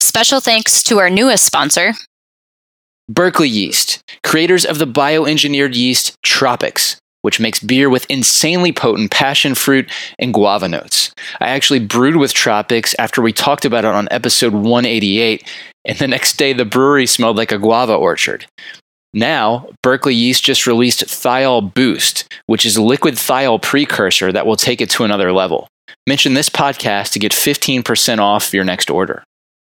Special thanks to our newest sponsor, Berkeley Yeast, creators of the bioengineered yeast Tropics, which makes beer with insanely potent passion fruit and guava notes. I actually brewed with Tropics after we talked about it on episode 188, and the next day the brewery smelled like a guava orchard. Now, Berkeley Yeast just released Thiol Boost, which is a liquid thiol precursor that will take it to another level. Mention this podcast to get 15% off your next order.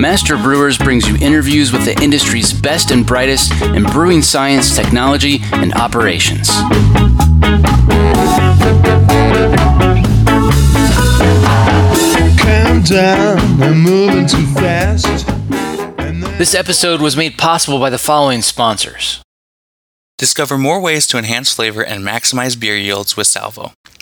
Master Brewers brings you interviews with the industry's best and brightest in brewing science, technology, and operations. Calm down, I'm moving too fast. This episode was made possible by the following sponsors. Discover more ways to enhance flavor and maximize beer yields with Salvo.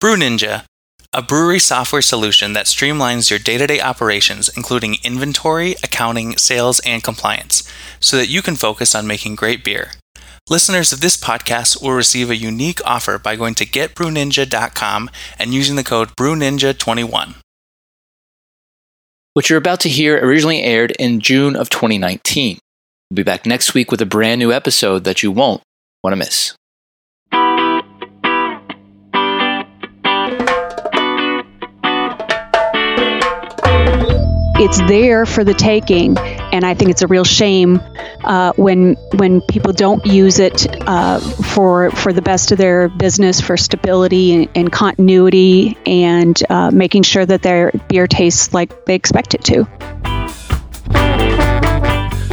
Brew Ninja, a brewery software solution that streamlines your day to day operations, including inventory, accounting, sales, and compliance, so that you can focus on making great beer. Listeners of this podcast will receive a unique offer by going to getbrewninja.com and using the code BrewNinja21. What you're about to hear originally aired in June of 2019. We'll be back next week with a brand new episode that you won't want to miss. It's there for the taking, and I think it's a real shame uh, when when people don't use it uh, for for the best of their business, for stability and, and continuity, and uh, making sure that their beer tastes like they expect it to.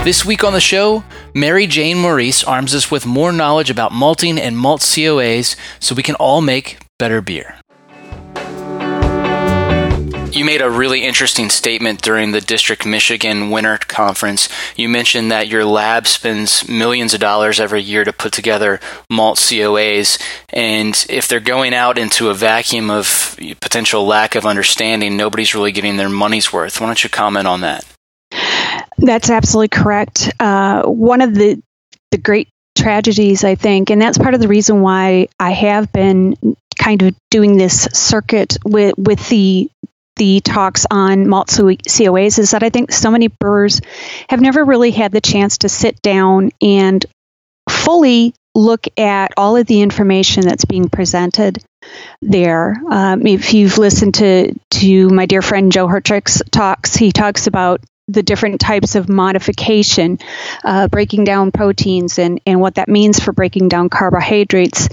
This week on the show, Mary Jane Maurice arms us with more knowledge about malting and malt COAs so we can all make better beer. You made a really interesting statement during the District Michigan Winter Conference. You mentioned that your lab spends millions of dollars every year to put together malt COAs, and if they're going out into a vacuum of potential lack of understanding, nobody's really getting their money's worth. Why don't you comment on that? That's absolutely correct. Uh, one of the the great tragedies, I think, and that's part of the reason why I have been kind of doing this circuit with with the the talks on malt COAs is that I think so many brewers have never really had the chance to sit down and fully look at all of the information that's being presented there. Um, if you've listened to to my dear friend Joe Hertrich's talks, he talks about the different types of modification, uh, breaking down proteins and, and what that means for breaking down carbohydrates.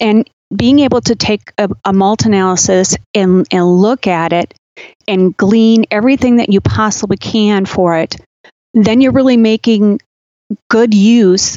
And being able to take a, a malt analysis and, and look at it and glean everything that you possibly can for it, then you're really making good use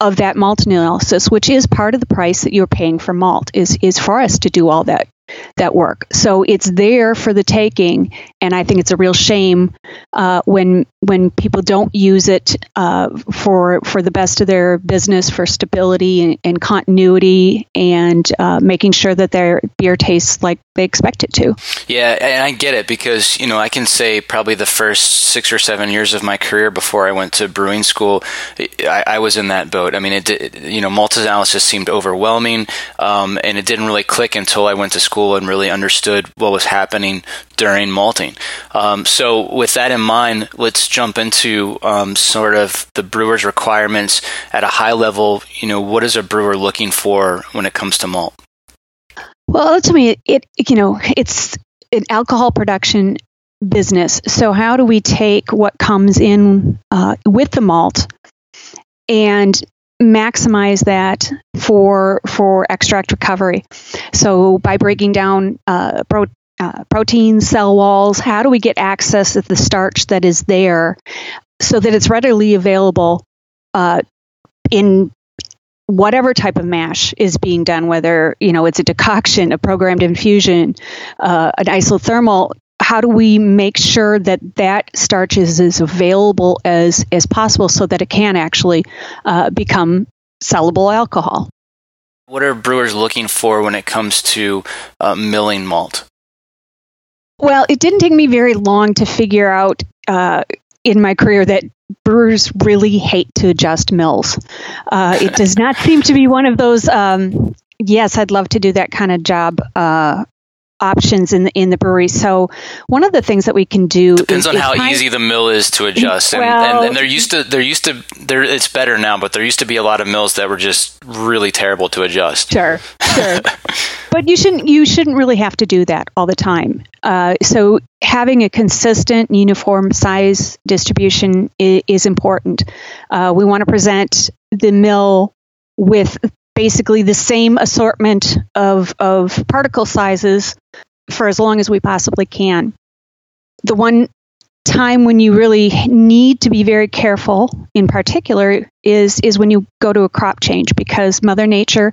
of that malt analysis, which is part of the price that you're paying for malt, is is for us to do all that that work. So it's there for the taking, and I think it's a real shame uh, when when people don't use it uh, for for the best of their business, for stability and, and continuity, and uh, making sure that their beer tastes like they expect it to. Yeah, and I get it because you know I can say probably the first six or seven years of my career before I went to brewing school, I, I was in that boat. I mean, it, it you know malt analysis seemed overwhelming, um, and it didn't really click until I went to school school and really understood what was happening during malting. Um, so, with that in mind, let's jump into um, sort of the brewer's requirements at a high level. You know, what is a brewer looking for when it comes to malt? Well, ultimately, it you know it's an alcohol production business. So, how do we take what comes in uh, with the malt and maximize that for for extract recovery. So by breaking down uh, pro, uh, protein cell walls, how do we get access to the starch that is there so that it's readily available uh, in whatever type of mash is being done, whether you know it's a decoction, a programmed infusion, uh, an isothermal. How do we make sure that that starch is as available as as possible so that it can actually uh, become sellable alcohol? What are brewers looking for when it comes to uh, milling malt? Well, it didn't take me very long to figure out uh, in my career that brewers really hate to adjust mills. Uh, it does not seem to be one of those. Um, yes, I'd love to do that kind of job uh, options in the in the brewery. So one of the things that we can do depends is, on is how easy the mill is to adjust, and, Well- and, and they're used to they're used to there. It's better now, but there used to be a lot of mills that were just really terrible to adjust. Sure, sure. but you shouldn't you shouldn't really have to do that all the time. Uh, so having a consistent, uniform size distribution is, is important. Uh, we want to present the mill with basically the same assortment of of particle sizes for as long as we possibly can. The one time when you really need to be very careful in particular is is when you go to a crop change because mother nature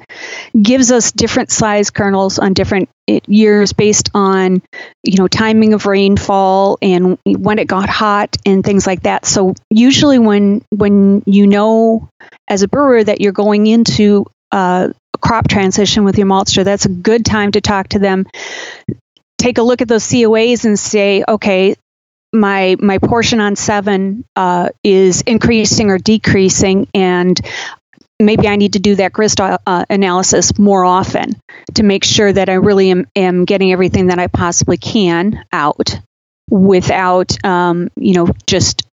gives us different size kernels on different eh, years based on you know timing of rainfall and when it got hot and things like that so usually when when you know as a brewer that you're going into uh, crop transition with your maltster that's a good time to talk to them take a look at those coas and say okay my my portion on seven uh, is increasing or decreasing, and maybe I need to do that grist uh, analysis more often to make sure that I really am, am getting everything that I possibly can out without, um, you know, just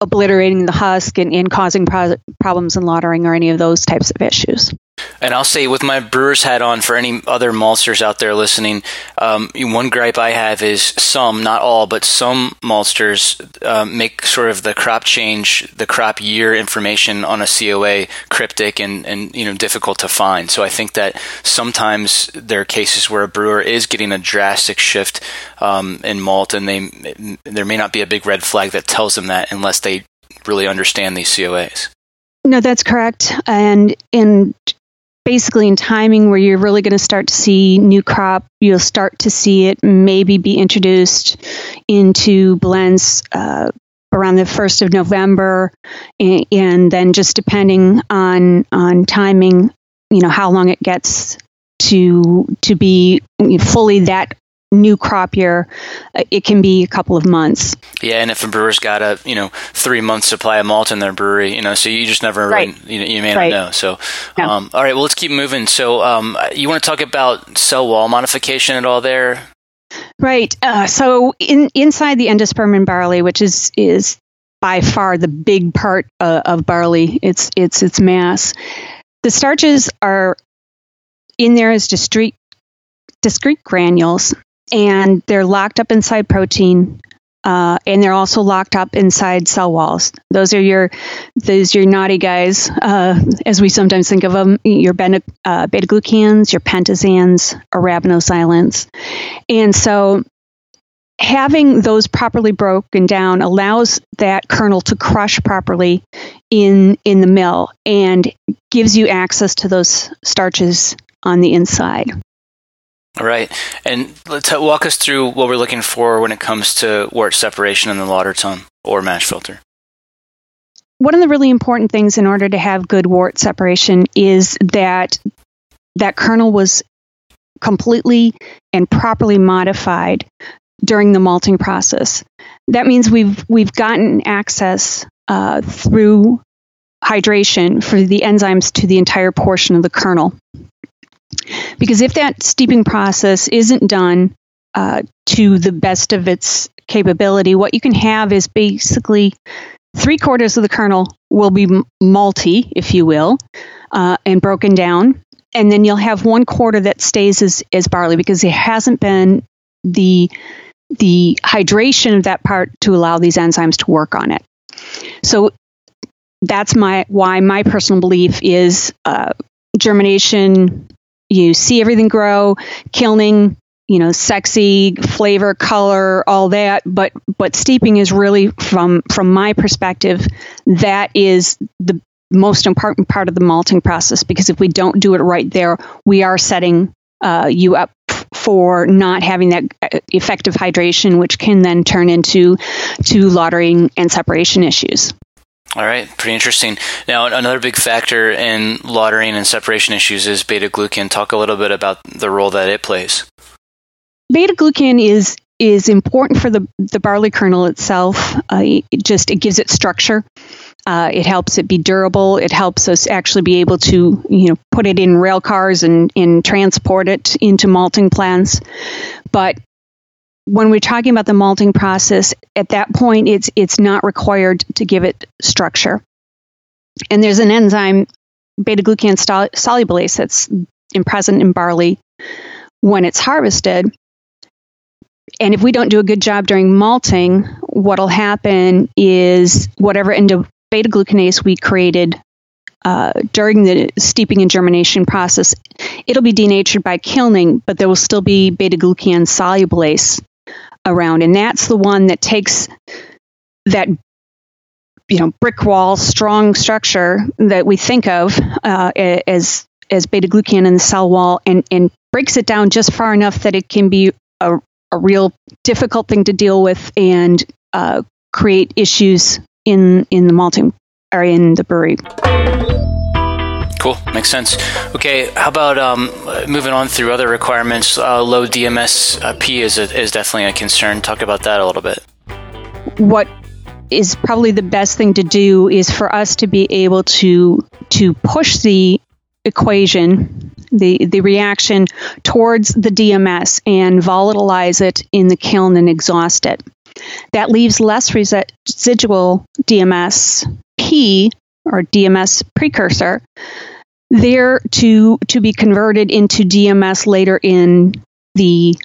obliterating the husk and, and causing pro- problems in lautering or any of those types of issues. And I'll say, with my brewer's hat on, for any other maltsters out there listening, um, one gripe I have is some, not all, but some maltsters uh, make sort of the crop change, the crop year information on a COA cryptic and, and you know difficult to find. So I think that sometimes there are cases where a brewer is getting a drastic shift um, in malt, and they there may not be a big red flag that tells them that unless they really understand these COAs. No, that's correct. And in basically in timing where you're really going to start to see new crop, you'll start to see it maybe be introduced into blends uh, around the first of November, and, and then just depending on on timing, you know how long it gets to to be fully that new crop year, uh, it can be a couple of months. Yeah, and if a brewer's got a you know three month supply of malt in their brewery, you know, so you just never Right. really, you, you may Right. not know. So, No. um, all right, well, let's keep moving. So, um, you want to talk about cell wall modification at all there? Right. Uh, so in, inside the endosperm barley, which is is by far the big part uh, of barley, it's it's its mass. The starches are in there as discrete discrete granules, and they're locked up inside protein. Uh, and they're also locked up inside cell walls. Those are your, those your naughty guys, uh, as we sometimes think of them. Your beta, uh, beta glucans, your pentosans, arabinoxylans, and so having those properly broken down allows that kernel to crush properly in in the mill and gives you access to those starches on the inside. Right, and let's walk us through what we're looking for when it comes to wort separation in the lauter tun or mash filter. One of the really important things in order to have good wort separation is that that kernel was completely and properly modified during the malting process. That means we've we've gotten access uh, through hydration for the enzymes to the entire portion of the kernel. Because if that steeping process isn't done uh, to the best of its capability, what you can have is basically three quarters of the kernel will be malty, if you will, uh, and broken down. And then you'll have one quarter that stays as, as barley because there hasn't been the the hydration of that part to allow these enzymes to work on it. So that's my why my personal belief is uh, germination, you see everything grow, kilning, you know, sexy flavor, color, all that. But but steeping is really from from my perspective, that is the most important part of the malting process because if we don't do it right there, we are setting uh, you up for not having that uh, effective hydration, which can then turn into to lautering and separation issues. All right, pretty interesting. Now, another big factor in lautering and separation issues is beta glucan. Talk a little bit about the role that it plays. Beta glucan is is important for the the barley kernel itself. Uh, it just it gives it structure. Uh, it helps it be durable. It helps us actually be able to, you know, put it in rail cars and, and transport it into malting plants. But when we're talking about the malting process, at that point, it's it's not required to give it structure. And there's an enzyme, beta glucan solubilase, that's present in barley when it's harvested. And if we don't do a good job during malting, what'll happen is whatever endo- beta glucanase we created uh, during the steeping and germination process, it'll be denatured by kilning, but there will still be beta glucan solubilase around, and that's the one that takes that you know brick wall strong structure that we think of uh, as as beta glucan in the cell wall and and breaks it down just far enough that it can be a, a real difficult thing to deal with and uh, create issues in in the malting or in the brewery. Cool, makes sense. Okay, how about um, moving on through other requirements? Uh, low DMSP is a, is definitely a concern. Talk about that a little bit. What is probably the best thing to do is for us to be able to to push the equation the the reaction towards the DMS and volatilize it in the kiln and exhaust it. That leaves less residual DMS P or DMS precursor there to to be converted into DMS later in the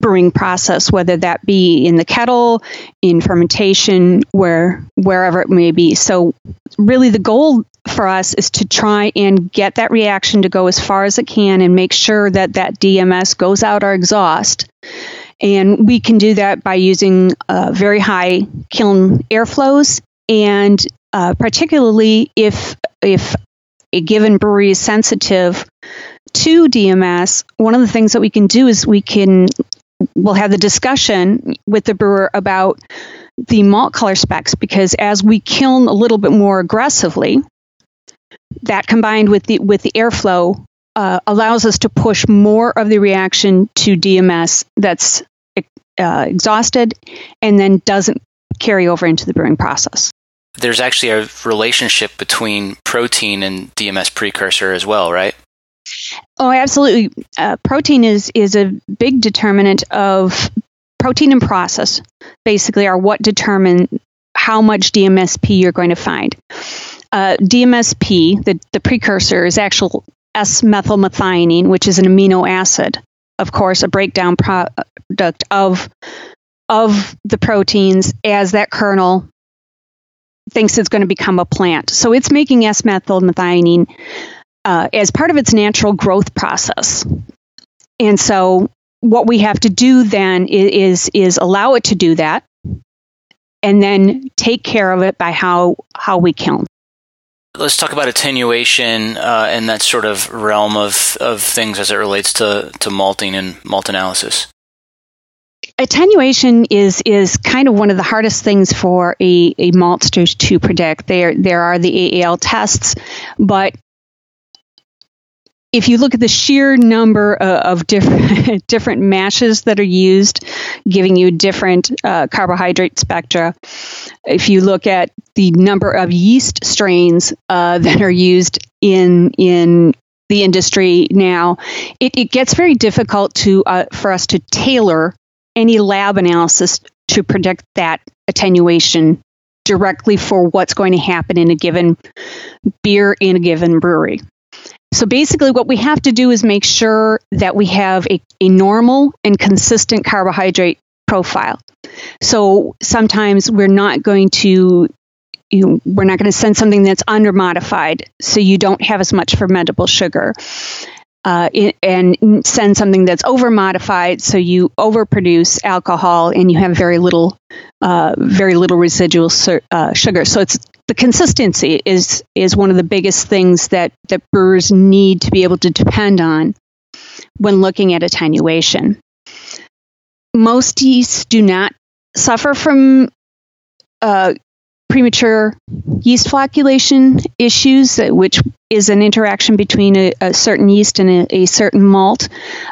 brewing process, whether that be in the kettle, in fermentation, where wherever it may be. So really the goal for us is to try and get that reaction to go as far as it can and make sure that that DMS goes out our exhaust and we can do that by using uh, very high kiln airflows, and uh, particularly if if a given brewery is sensitive to DMS, one of the things that we can do is we can we'll have the discussion with the brewer about the malt color specs because as we kiln a little bit more aggressively, that combined with the with the airflow uh, allows us to push more of the reaction to DMS that's uh, exhausted and then doesn't carry over into the brewing process. There's actually a relationship between protein and DMS precursor as well, right? Oh, absolutely. Uh, protein is is a big determinant of protein and process. Basically, are what determine how much DMSP you're going to find. Uh, DMSP, the, the precursor, is actual S-methylmethionine, which is an amino acid. Of course, a breakdown product of of the proteins as that kernel thinks it's going to become a plant. So it's making S-methylmethionine uh, as part of its natural growth process. And so what we have to do then is, is, allow it to do that and then take care of it by how how we kiln. Let's talk about attenuation uh, and that sort of realm of, of things as it relates to, to malting and malt analysis. Attenuation is is kind of one of the hardest things for a, a maltster to predict. There there are the AAL tests, but if you look at the sheer number uh, of different different mashes that are used, giving you different uh, carbohydrate spectra, if you look at the number of yeast strains uh, that are used in in the industry now, it, it gets very difficult to uh, for us to tailor any lab analysis to predict that attenuation directly for what's going to happen in a given beer in a given brewery. So basically, what we have to do is make sure that we have a, a normal and consistent carbohydrate profile. So sometimes we're not going to you, we're not going to send something that's under modified, so you don't have as much fermentable sugar. Uh, and send something that's over modified, so you overproduce alcohol and you have very little, uh, very little residual sur- uh, sugar. So it's the consistency is is one of the biggest things that that brewers need to be able to depend on when looking at attenuation. Most yeasts do not suffer from uh, premature yeast flocculation issues, which is an interaction between a, a certain yeast and a, a certain malt.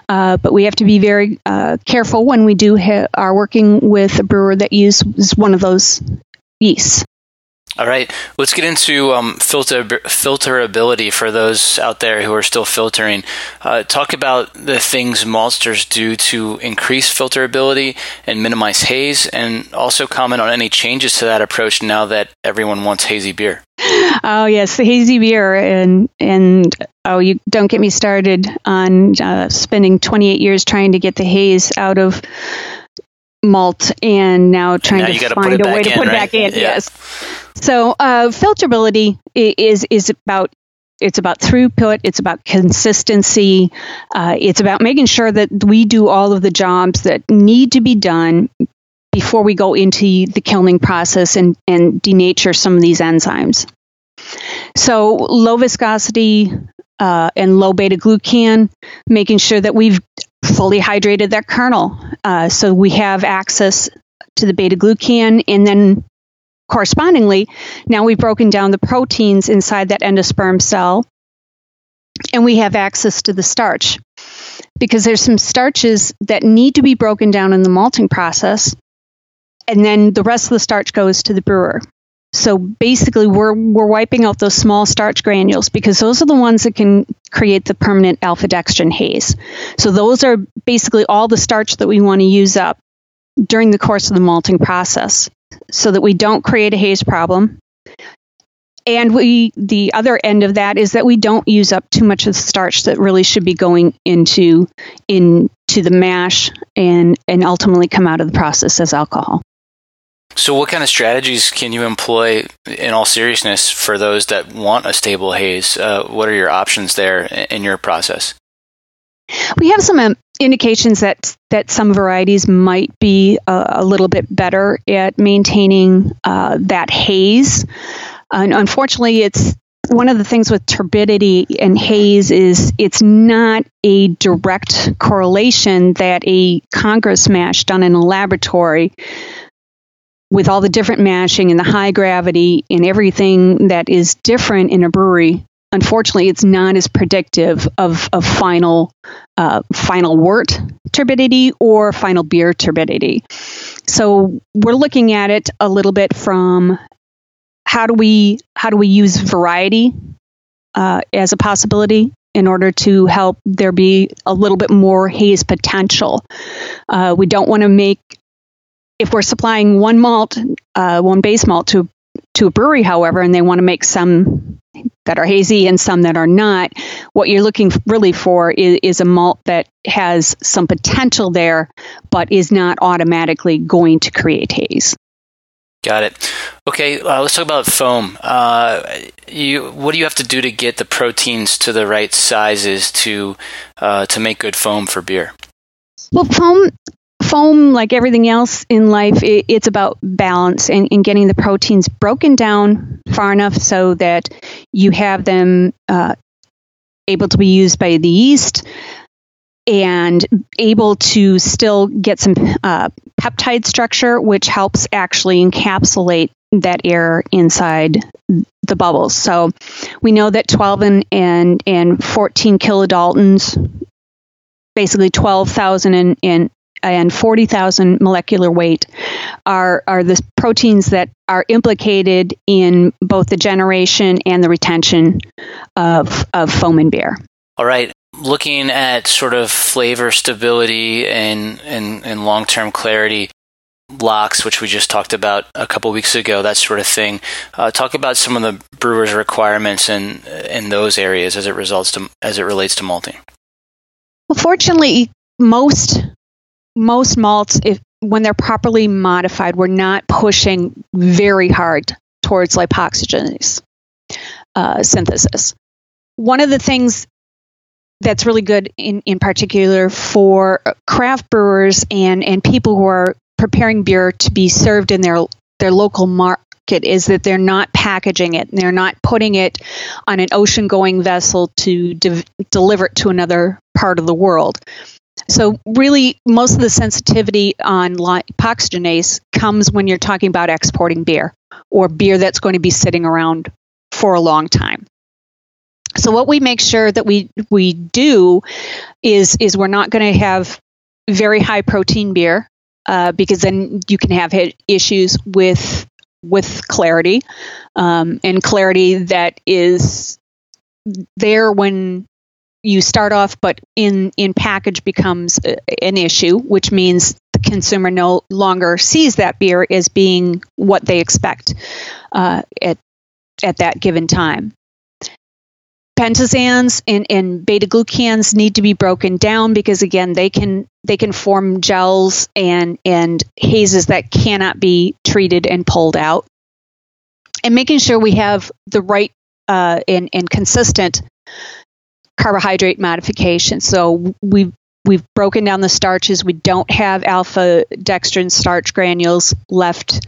Uh, but we have to be very uh, careful when we do ha- are working with a brewer that uses one of those yeasts. All right, let's get into um, filter filterability for those out there who are still filtering. Uh, talk about the things maltsters do to increase filterability and minimize haze, and also comment on any changes to that approach now that everyone wants hazy beer. Oh yes, the hazy beer, and and oh, you don't get me started on uh, spending 28 years trying to get the haze out of malt and now trying now to find a way in, to put right? it back in. Yeah. Yes. So uh, filterability is is about it's about throughput. It's about consistency. Uh, it's about making sure that we do all of the jobs that need to be done before we go into the kilning process and, and denature some of these enzymes. So low viscosity uh, and low beta glucan, making sure that we've fully hydrated that kernel. Uh, so we have access to the beta glucan, and then correspondingly, now we've broken down the proteins inside that endosperm cell, and we have access to the starch. Because there's some starches that need to be broken down in the malting process, and then the rest of the starch goes to the brewer. So basically, we're we're wiping out those small starch granules because those are the ones that can create the permanent alpha dextrin haze. So those are basically all the starch that we want to use up during the course of the malting process, so that we don't create a haze problem. And we the other end of that is that we don't use up too much of the starch that really should be going into into the mash and and ultimately come out of the process as alcohol. So, what kind of strategies can you employ in all seriousness for those that want a stable haze? Uh, what are your options there in your process? We have some um, indications that that some varieties might be a, a little bit better at maintaining uh, that haze. And unfortunately, it's one of the things with turbidity and haze is it's not a direct correlation that a Congress mash done in a laboratory with all the different mashing and the high gravity and everything that is different in a brewery, unfortunately, it's not as predictive of, of final uh, final wort turbidity or final beer turbidity. So we're looking at it a little bit from how do we how do we use variety uh, as a possibility in order to help there be a little bit more haze potential. Uh, we don't want to make if we're supplying one malt, uh, one base malt to to a brewery, however, and they want to make some that are hazy and some that are not, what you're looking really for is, is a malt that has some potential there, but is not automatically going to create haze. Got it. Okay, uh, let's talk about foam. Uh, you, what do you have to do to get the proteins to the right sizes to uh, to make good foam for beer? Well, foam foam, like everything else in life, it, it's about balance and, and, getting the proteins broken down far enough so that you have them uh, able to be used by the yeast and able to still get some uh, peptide structure, which helps actually encapsulate that air inside the bubbles. So we know that 12 and, and, and 14 kilodaltons basically 12,000 and, and and 40,000 molecular weight are, are the proteins that are implicated in both the generation and the retention of, of foam and beer. All right. Looking at sort of flavor stability and, and, and long term clarity, LOX, which we just talked about a couple weeks ago, that sort of thing. Uh, talk about some of the brewer's requirements in in those areas as it results to as it relates to malting. Well, fortunately, most most malts, if when they're properly modified, we're not pushing very hard towards lipoxygenase uh, synthesis. One of the things that's really good in, in particular for craft brewers and, and people who are preparing beer to be served in their their local market is that they're not packaging it and they're not putting it on an ocean going vessel to de- deliver it to another part of the world so really most of the sensitivity on lipoxygenase comes when you're talking about exporting beer or beer that's going to be sitting around for a long time. So what we make sure that we we do is is we're not going to have very high protein beer uh, because then you can have issues with with clarity um, and clarity that is there when you start off, but in in package becomes an issue, which means the consumer no longer sees that beer as being what they expect uh, at at that given time. Pentosans and, and beta glucans need to be broken down because again they can they can form gels and and hazes that cannot be treated and pulled out. And making sure we have the right uh, and, and consistent carbohydrate modification so we've we've broken down the starches we don't have alpha dextrin starch granules left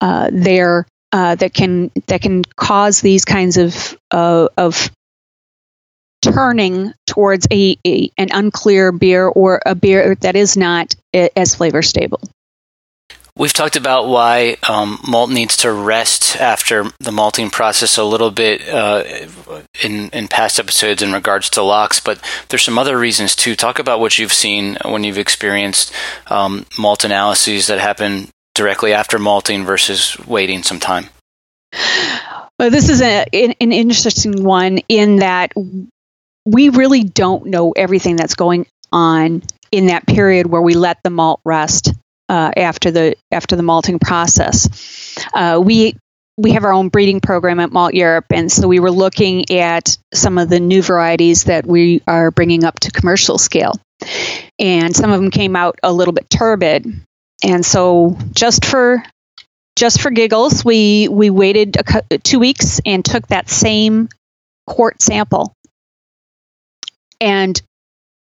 uh, there uh, that can that can cause these kinds of uh, of turning towards a, a, an unclear beer or a beer that is not as flavor stable. We've talked about why um, malt needs to rest after the malting process a little bit uh, in in past episodes in regards to LOX, but there's some other reasons too. Talk about what you've seen when you've experienced um, malt analyses that happen directly after malting versus waiting some time. Well, this is a, an, an interesting one in that we really don't know everything that's going on in that period where we let the malt rest uh, after the after the malting process. Uh, we we have our own breeding program at Malteurop, and so we were looking at some of the new varieties that we are bringing up to commercial scale, and some of them came out a little bit turbid, and so just for just for giggles, we we waited two weeks and took that same quart sample and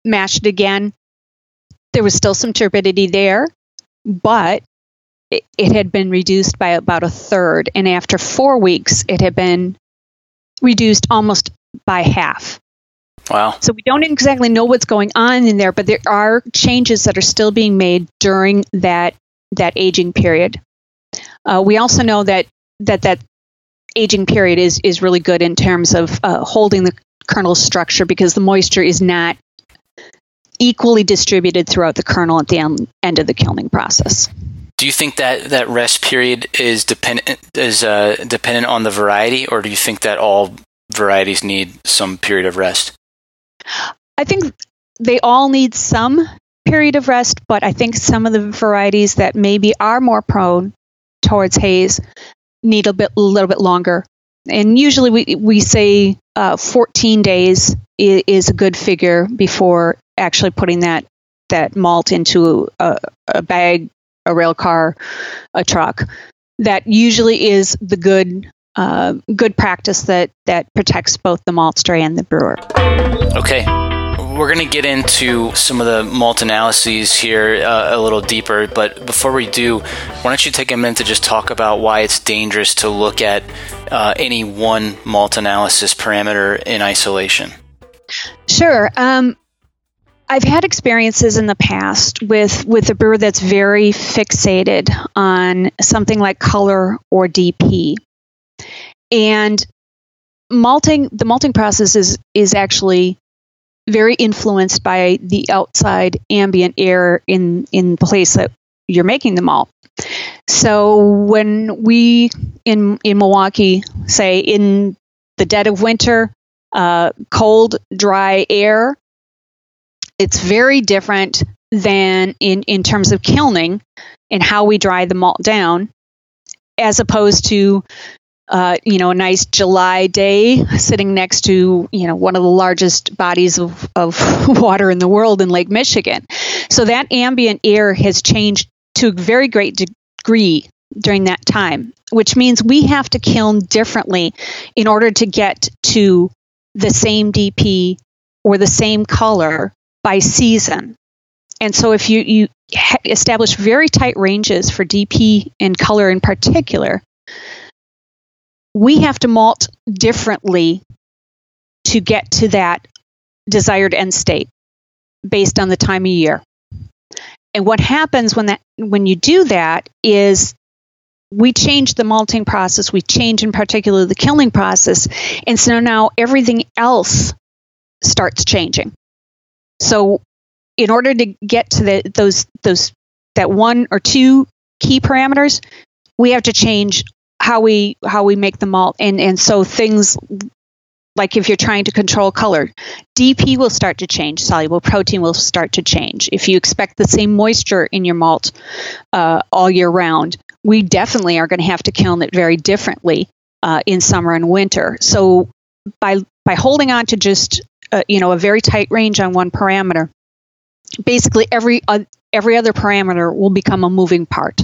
mashed it again. There was still some turbidity there, but it, it had been reduced by about a third. And after four weeks, it had been reduced almost by half. Wow. So we don't exactly know what's going on in there, but there are changes that are still being made during that that aging period. Uh, we also know that that that aging period is is really good in terms of uh, holding the kernel structure because the moisture is not equally distributed throughout the kernel at the end end of the kilning process. Do you think that that rest period is dependent is uh, dependent on the variety, or do you think that all varieties need some period of rest? I think they all need some period of rest, but I think some of the varieties that maybe are more prone towards haze need a bit a little bit longer. And usually we we say uh, 14 days is, is, a good figure before actually putting that that malt into a, a bag, a rail car, a truck. That usually is the good uh, good practice that that protects both the maltster and the brewer. Okay. We're going to get into some of the malt analyses here uh, a little deeper, but before we do, why don't you take a minute to just talk about why it's dangerous to look at uh, any one malt analysis parameter in isolation? Sure. Um, I've had experiences in the past with with a brewer that's very fixated on something like color or DP, and malting. The malting process is is actually very influenced by the outside ambient air in in the place that you're making the malt. So when we in in Milwaukee say in the dead of winter, uh, cold, dry air, it's very different than in in terms of kilning and how we dry the malt down, as opposed to uh, you know, a nice July day sitting next to, you know, one of the largest bodies of, of water in the world in Lake Michigan. So that ambient air has changed to a very great degree during that time. which means we have to kiln differently in order to get to the same DP or the same color by season. And so if you, you establish very tight ranges for DP and color in particular, we have to malt differently to get to that desired end state based on the time of year. And what happens when that when you do that is we change the malting process, we change in particular the kilning process, and so now everything else starts changing. So in order to get to the, those those that one or two key parameters, we have to change how we how we make the malt and and so things like if you're trying to control color, DP will start to change, soluble protein will start to change. If you expect the same moisture in your malt uh, all year round, we definitely are going to have to kiln it very differently uh, in summer and winter. So by by holding on to just uh, you know a very tight range on one parameter, basically every uh, every other parameter will become a moving part,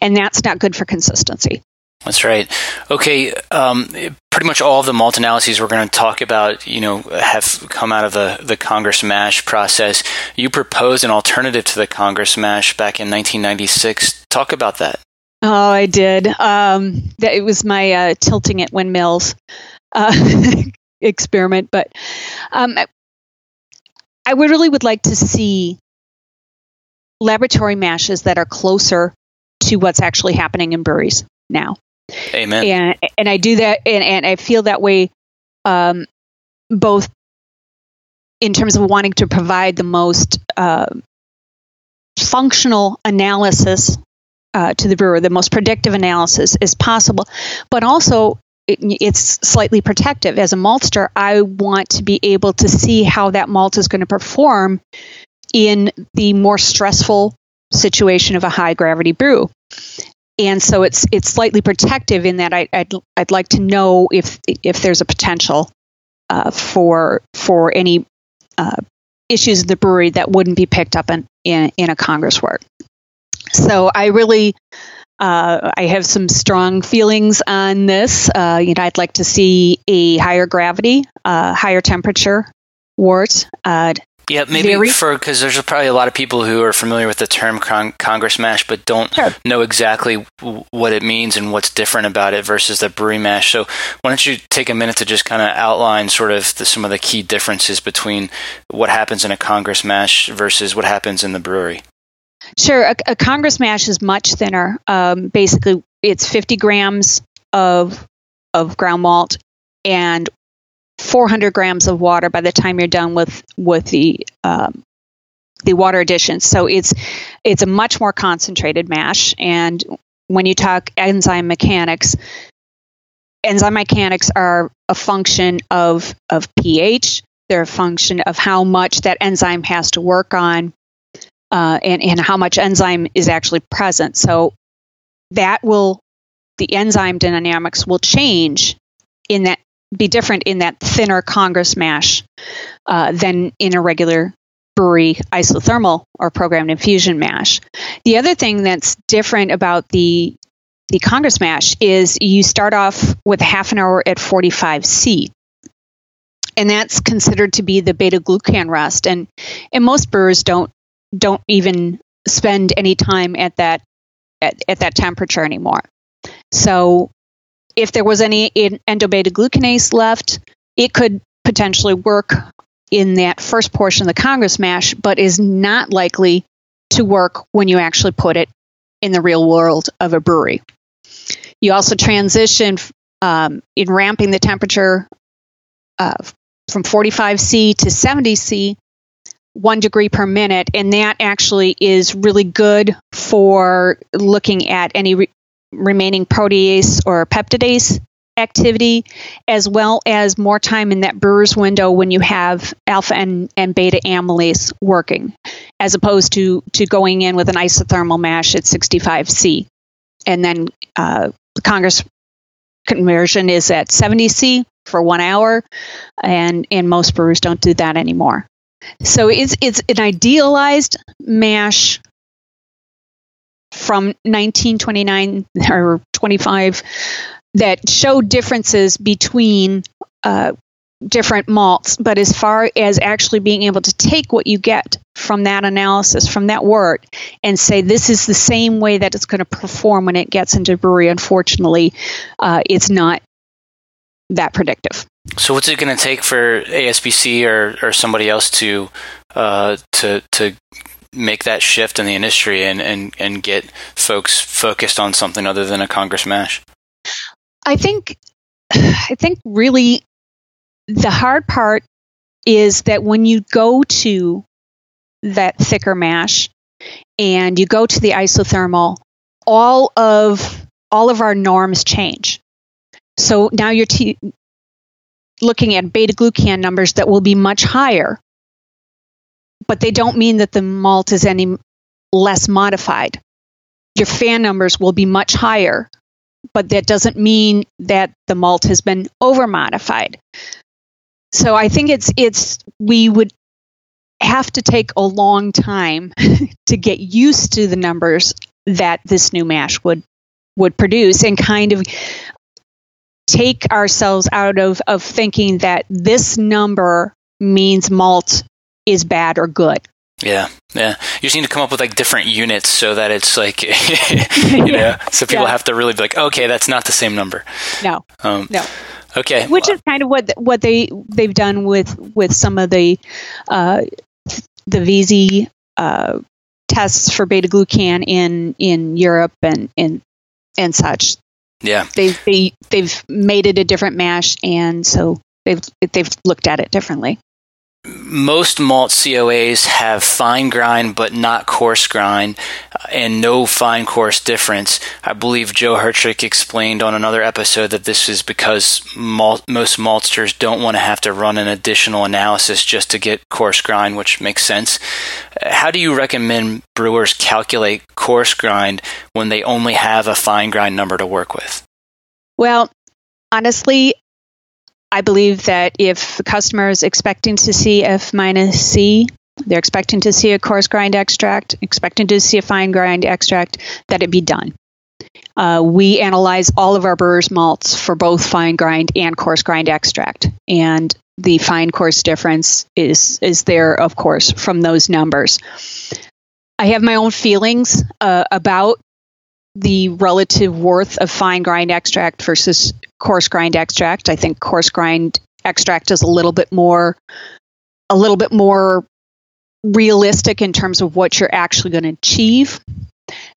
and that's not good for consistency. That's right. Okay, um, pretty much all of the malt analyses we're going to talk about, you know, have come out of the, the Congress MASH process. You proposed an alternative to the Congress MASH back in 1996. Talk about that. Oh, I did. Um, it was my uh, tilting at windmills uh, experiment, but um, I would really would like to see laboratory mashes that are closer to what's actually happening in breweries now. Amen. And and I do that, and, and I feel that way, um, both in terms of wanting to provide the most uh, functional analysis uh, to the brewer, the most predictive analysis as possible, but also it, it's slightly protective. As a maltster, I want to be able to see how that malt is going to perform in the more stressful situation of a high gravity brew and so it's it's slightly protective in that I, would I'd, I'd like to know if if there's a potential uh, for for any uh, issues in the brewery that wouldn't be picked up in in, in a Congress wort. So I really uh, I have some strong feelings on this. Uh, you know, I'd like to see a higher gravity, uh, higher temperature wort. Uh, yeah, maybe very, for because there's probably a lot of people who are familiar with the term con- Congress mash, but don't sure. know exactly w- what it means and what's different about it versus the brewery mash. So, why don't you take a minute to just kind of outline sort of the, some of the key differences between what happens in a Congress mash versus what happens in the brewery? Sure, a, a Congress mash is much thinner. Um, basically, it's 50 grams of of ground malt and 400 grams of water by the time you're done with with the um, the water addition. So it's it's a much more concentrated mash. And when you talk enzyme mechanics, enzyme mechanics are a function of of pH. They're a function of how much that enzyme has to work on, uh, and and how much enzyme is actually present. So that will the enzyme dynamics will change in that be different in that thinner Congress mash uh, than in a regular brewery isothermal or programmed infusion mash. The other thing that's different about the the Congress mash is you start off with half an hour at 45C. And that's considered to be the beta glucan rest. And and most brewers don't don't even spend any time at that at, at that temperature anymore. So if there was any endobeta glucanase left, it could potentially work in that first portion of the Congress mash, but is not likely to work when you actually put it in the real world of a brewery. You also transition um, in ramping the temperature uh, from 45C to 70C, one degree per minute, and that actually is really good for looking at any remaining protease or peptidase activity, as well as more time in that brewer's window when you have alpha and, and beta amylase working, as opposed to, to going in with an isothermal mash at 65C. And then uh, Congress conversion is at 70C for one hour, and, and most brewers don't do that anymore. So it's, it's an idealized mash from 1929 or 25 that show differences between uh, different malts. But as far as actually being able to take what you get from that analysis, from that work, and say this is the same way that it's going to perform when it gets into brewery, unfortunately, uh, it's not that predictive. So, what's it going to take for ASBC or, or somebody else to uh, to to make that shift in the industry and, and, and get folks focused on something other than a Congress mash? I think I think really the hard part is that when you go to that thicker mash and you go to the isothermal, all of all of our norms change. So now you're t- looking at beta glucan numbers that will be much higher, but they don't mean that the malt is any less modified. Your fan numbers will be much higher, but that doesn't mean that the malt has been over modified. So I think it's it's we would have to take a long time to get used to the numbers that this new mash would would produce and kind of take ourselves out of, of thinking that this number means malt is bad or good. Yeah, yeah. You just need to come up with like different units so that it's like, you know, so people yeah. have to really be like, okay, that's not the same number. No, um, no. Okay, which is kind of what what they they've done with with some of the uh, the VZ uh, tests for beta glucan in in Europe and and and such. Yeah, they've they, they've made it a different mash, and so they've they've looked at it differently most malt COAs have fine grind but not coarse grind uh, and no fine coarse difference. I believe Joe Hertrich explained on another episode that this is because malt, most maltsters don't want to have to run an additional analysis just to get coarse grind, which makes sense. Uh, how do you recommend brewers calculate coarse grind when they only have a fine grind number to work with? Well, honestly, I believe that if the customer is expecting to see F minus C, they're expecting to see a coarse grind extract, expecting to see a fine grind extract, that it be done. Uh, we analyze all of our brewer's malts for both fine grind and coarse grind extract, and the fine coarse difference is is there, of course, from those numbers. I have my own feelings uh, about the relative worth of fine grind extract versus coarse grind extract. I think coarse grind extract is a little bit more a little bit more realistic in terms of what you're actually going to achieve.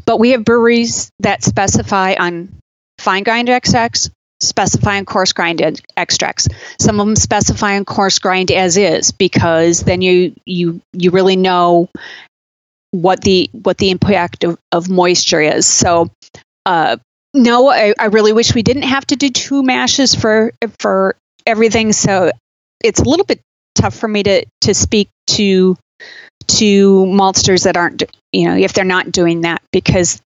But we have breweries that specify on fine grind extracts, specify on coarse grind extracts. Some of them specify on coarse grind as is because then you you you really know what the what the impact of, of moisture is. So uh, no, I, I really wish we didn't have to do two mashes for for everything. So it's a little bit tough for me to to speak to to maltsters that aren't you know if they're not doing that because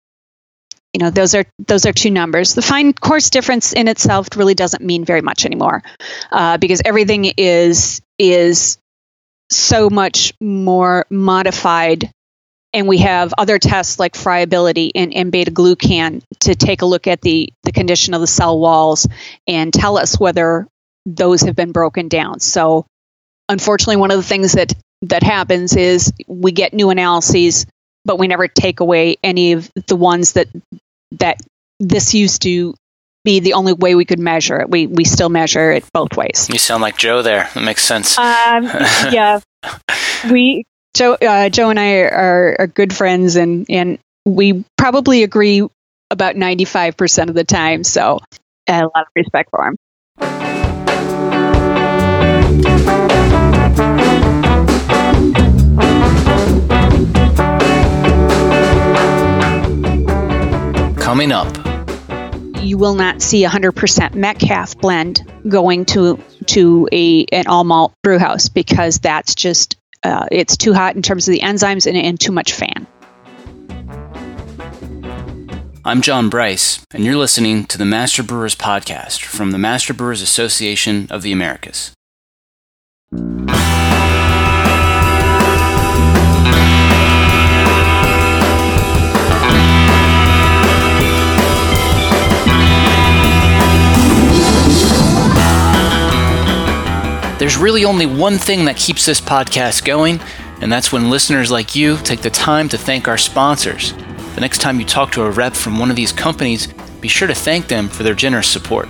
you know those are those are two numbers the fine coarse difference in itself really doesn't mean very much anymore uh, because everything is is so much more modified and we have other tests like friability and, and beta glucan to take a look at the, the condition of the cell walls and tell us whether those have been broken down. So, unfortunately, one of the things that that happens is we get new analyses, but we never take away any of the ones that that this used to be the only way we could measure it. We we still measure it both ways. You sound like Joe there. That makes sense. Um, yeah, we Joe, uh, Joe and I are, are good friends, and and we probably agree about ninety five percent of the time. So, I have a lot of respect for him. Coming up you will not see a 100% Metcalfe blend going to to a an all malt brew house because that's just uh, it's too hot in terms of the enzymes and, and too much fan. I'm John Bryce, and you're listening to the Master Brewers Podcast from the Master Brewers Association of the Americas. Really only one thing that keeps this podcast going, and that's when listeners like you take the time to thank our sponsors. The next time you talk to a rep from one of these companies, be sure to thank them for their generous support.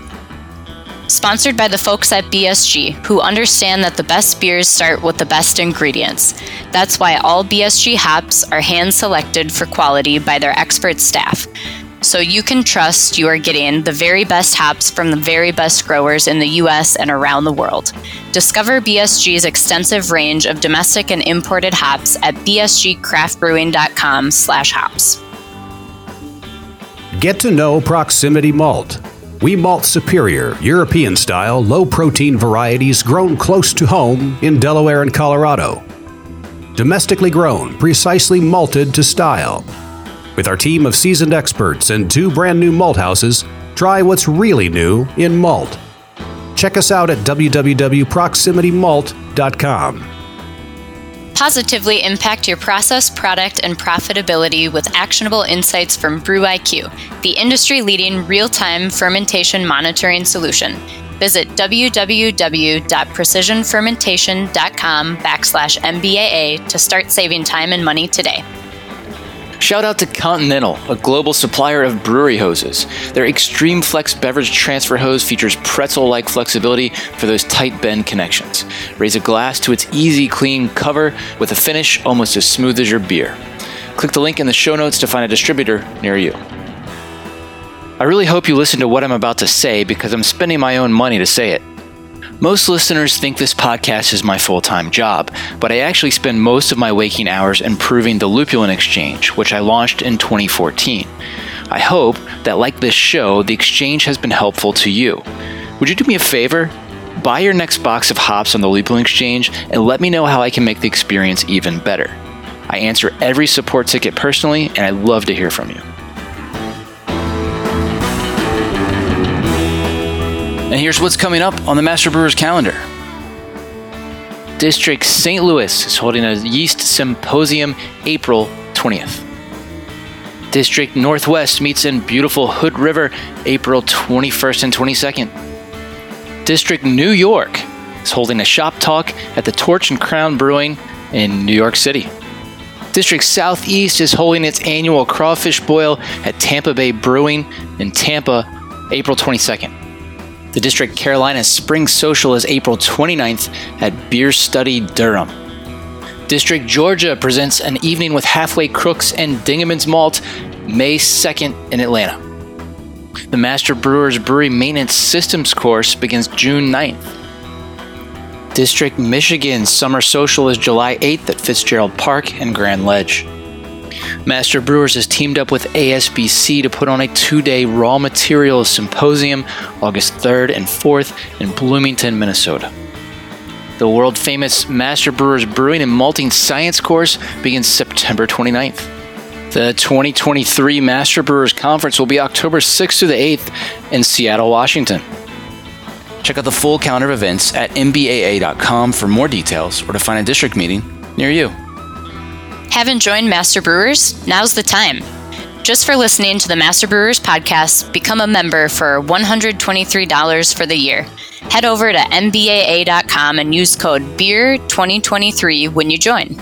Sponsored by the folks at BSG, who understand that the best beers start with the best ingredients. That's why all BSG hops are hand selected for quality by their expert staff. So you can trust you are getting the very best hops from the very best growers in the US and around the world. Discover BSG's extensive range of domestic and imported hops at bsgcraftbrewing.com/hops. Get to know Proximity Malt. We malt superior, European style, low protein varieties grown close to home in Delaware and Colorado. Domestically grown, precisely malted to style. With our team of seasoned experts and two brand new malt houses, try what's really new in malt. Check us out at www.proximitymalt.com. Positively impact your process, product, and profitability with actionable insights from BrewIQ, the industry leading real time fermentation monitoring solution. Visit www.precisionfermentation.com backslash MBAA to start saving time and money today. Shout out to Continental, a global supplier of brewery hoses. Their Extreme Flex beverage transfer hose features pretzel like flexibility for those tight bend connections. Raise a glass to its easy, clean cover with a finish almost as smooth as your beer. Click the link in the show notes to find a distributor near you. I really hope you listen to what I'm about to say because I'm spending my own money to say it. Most listeners think this podcast is my full time job, but I actually spend most of my waking hours improving the Lupulin Exchange, which I launched in 2014. I hope that, like this show, the exchange has been helpful to you. Would you do me a favor? Buy your next box of hops on the Lupulin Exchange and let me know how I can make the experience even better. I answer every support ticket personally, and I'd love to hear from you. And here's what's coming up on the Master Brewers calendar. District St. Louis is holding a yeast symposium April 20th. District Northwest meets in beautiful Hood River April 21st and 22nd. District New York is holding a shop talk at the Torch and Crown Brewing in New York City. District Southeast is holding its annual crawfish boil at Tampa Bay Brewing in Tampa April 22nd. The District Carolina Spring Social is April 29th at Beer Study Durham. District Georgia presents an evening with Halfway Crooks and Dingemans Malt May 2nd in Atlanta. The Master Brewers Brewery Maintenance Systems course begins June 9th. District Michigan Summer Social is July 8th at Fitzgerald Park and Grand Ledge. Master Brewers has teamed up with ASBC to put on a two day raw materials symposium August 3rd and 4th in Bloomington, Minnesota. The world famous Master Brewers Brewing and Malting Science course begins September 29th. The 2023 Master Brewers Conference will be October 6th through the 8th in Seattle, Washington. Check out the full calendar of events at mbaa.com for more details or to find a district meeting near you. Haven't joined Master Brewers? Now's the time. Just for listening to the Master Brewers podcast, become a member for $123 for the year. Head over to mbaa.com and use code BEER2023 when you join.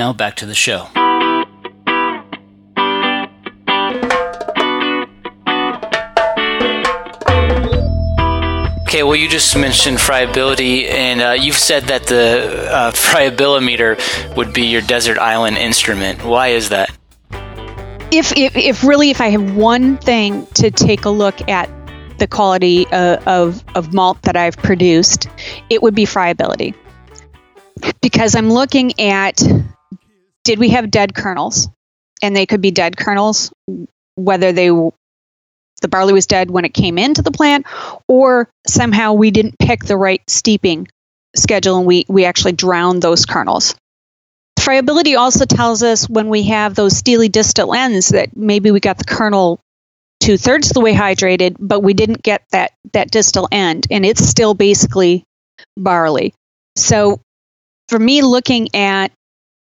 Now back to the show. Okay, well, you just mentioned friability, and uh, you've said that the uh, friabilimeter would be your desert island instrument. Why is that? If, if, if really, if I have one thing to take a look at the quality uh, of, of malt that I've produced, it would be friability. Because I'm looking at did we have dead kernels? And they could be dead kernels, whether they the barley was dead when it came into the plant, or somehow we didn't pick the right steeping schedule and we, we actually drowned those kernels. Friability also tells us when we have those steely distal ends that maybe we got the kernel two thirds of the way hydrated, but we didn't get that that distal end, and it's still basically barley. So for me, looking at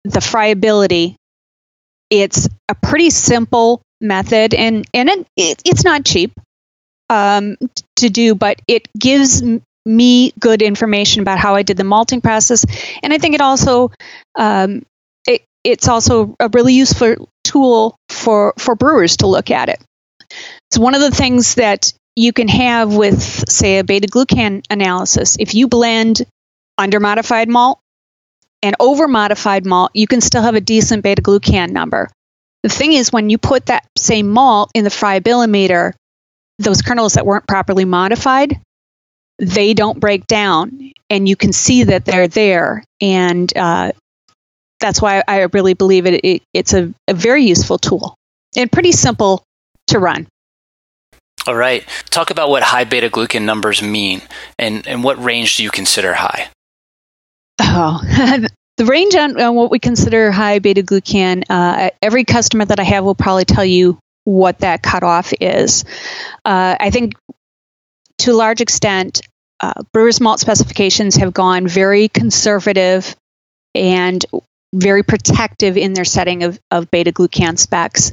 the friability, it's a pretty simple method, and and it, it, it's not cheap um, to do, but it gives me good information about how I did the malting process, and I think it also um, it, it's also a really useful tool for for brewers to look at it. It's one of the things that you can have with, say, a beta glucan analysis. If you blend under modified malt and over modified malt, you can still have a decent beta glucan number. The thing is, when you put that same malt in the friabilimeter, those kernels that weren't properly modified, they don't break down, and you can see that they're there. And uh, that's why I really believe it, it it's a, a very useful tool and pretty simple to run. All right. Talk about what high beta glucan numbers mean and, and what range do you consider high? Oh, the range on, on, what we consider high beta glucan, uh, every customer that I have will probably tell you what that cutoff is. Uh, I think to a large extent, uh, brewers' malt specifications have gone very conservative and very protective in their setting of, of beta glucan specs.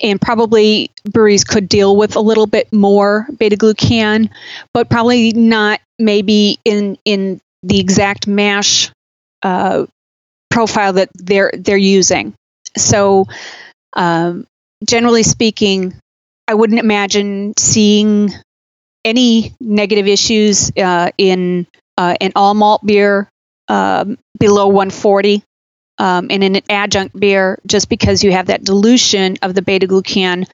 And probably breweries could deal with a little bit more beta glucan, but probably not maybe in, in the exact mash uh, profile that they're, they're using. So, um, generally speaking, I wouldn't imagine seeing any negative issues uh, in uh, an all malt beer um, below 140 um, in an adjunct beer, just because you have that dilution of the beta glucan,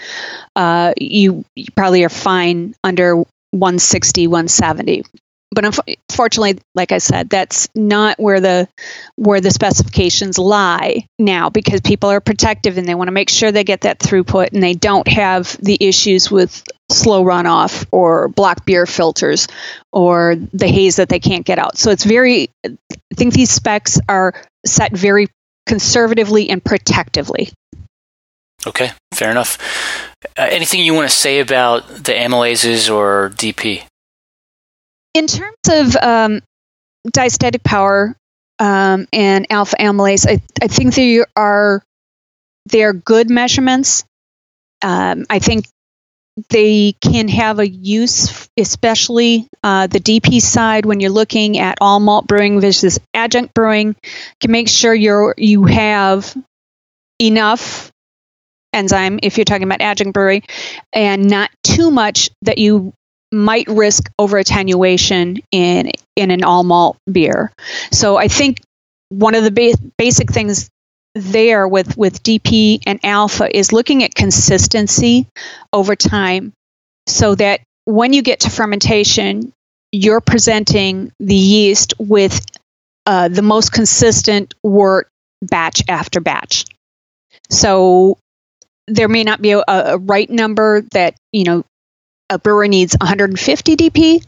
uh, you, you, probably are fine under 160, 170. But unfortunately, like I said, that's not where the where the specifications lie now, because people are protective and they want to make sure they get that throughput, and they don't have the issues with slow runoff or block beer filters or the haze that they can't get out. So it's very, I think these specs are set very conservatively and protectively. Okay, fair enough. Uh, anything you want to say about the amylases or DP? In terms of um, diastatic power um, and alpha amylase, I, I think they are they are good measurements. Um, I think they can have a use, especially uh, the DP side when you're looking at all malt brewing versus adjunct brewing. Can make sure you're you have enough enzyme if you're talking about adjunct brewing, and not too much that you might risk over attenuation in in an all malt beer. So I think one of the ba- basic things there with with DP and alpha is looking at consistency over time so that when you get to fermentation you're presenting the yeast with uh, the most consistent wort batch after batch so there may not be a, a right number that you know a brewer needs 150 dp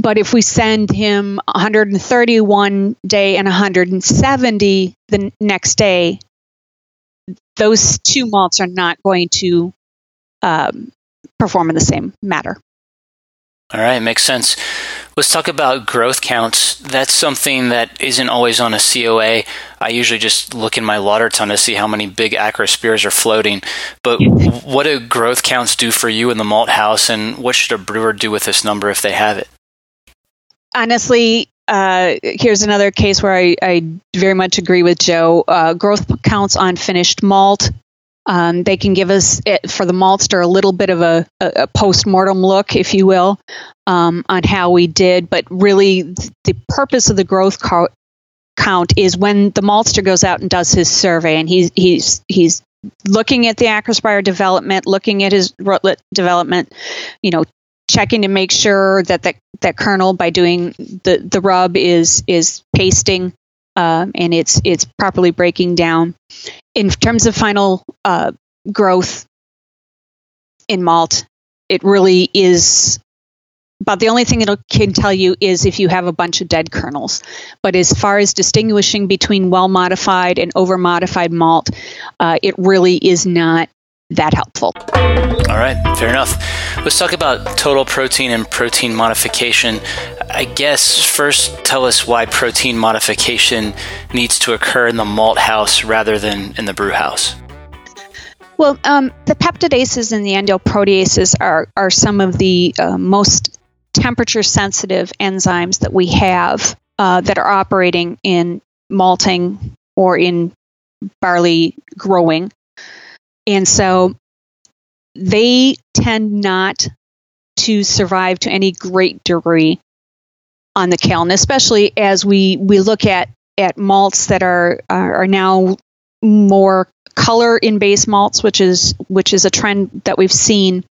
but if we send him 130 one day and 170 the next day, those two malts are not going to um, perform in the same manner. All right, makes sense. Let's talk about growth counts. That's something that isn't always on a COA. I usually just look in my lauter tun to see how many big acrospires are floating. But what do growth counts do for you in the malt house, and what should a brewer do with this number if they have it? honestly, uh, here's another case where I, I, very much agree with Joe. Uh, growth counts on finished malt. Um, they can give us it, for the maltster a little bit of a, a, a post mortem look, if you will, um, on how we did. But really, the purpose of the growth co- count is when the maltster goes out and does his survey, and he's he's he's looking at the acrospire development, looking at his rootlet development, you know, checking to make sure that the, that kernel by doing the, the rub is is pasting um, and it's it's properly breaking down. In terms of final uh, growth in malt, it really is about the only thing it can tell you is if you have a bunch of dead kernels. But as far as distinguishing between well modified and over modified malt, uh, it really is not that helpful. All right, fair enough. Let's talk about total protein and protein modification. I guess first tell us why protein modification needs to occur in the malt house rather than in the brew house. Well, um, the peptidases and the endoproteases are, are some of the uh, most temperature sensitive enzymes that we have uh, that are operating in malting or in barley growing. And so they tend not to survive to any great degree on the kiln, especially as we, we look at, at malts that are, are now more color in base malts, which is which is a trend that we've seen.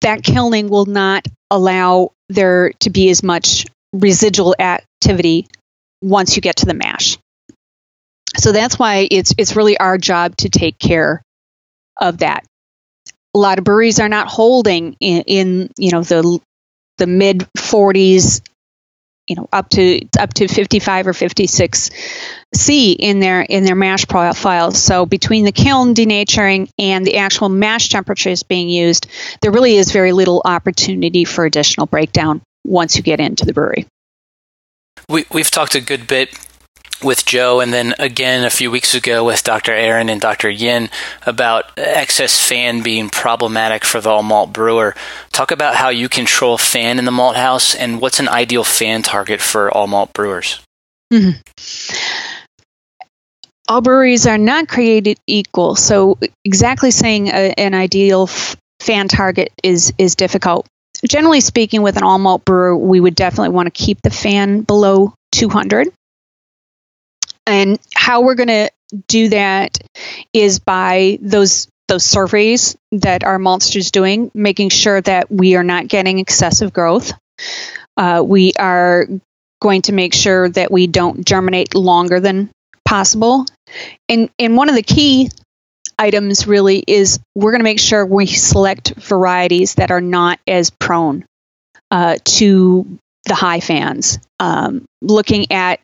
That kilning will not allow there to be as much residual activity once you get to the mash. So that's why it's it's really our job to take care of that. A lot of breweries are not holding in, in you know the the mid 40s, you know up to up to 55 or 56 C in their in their mash profiles. So between the kiln denaturing and the actual mash temperatures being used, there really is very little opportunity for additional breakdown once you get into the brewery. We, we've talked a good bit with Joe, and then again a few weeks ago with Dr. Aaron and Dr. Yin about excess fan being problematic for the all malt brewer. Talk about how you control fan in the malt house and what's an ideal fan target for all malt brewers. Mm-hmm. All breweries are not created equal, so exactly saying a, an ideal f- fan target is is difficult. Generally speaking, with an all malt brewer, we would definitely want to keep the fan below 200 and how we're going to do that is by those those surveys that our maltsters doing, making sure that we are not getting excessive growth. Uh, we are going to make sure that we don't germinate longer than possible. And and one of the key items really is we're going to make sure we select varieties that are not as prone uh, to the high fans. Um, looking at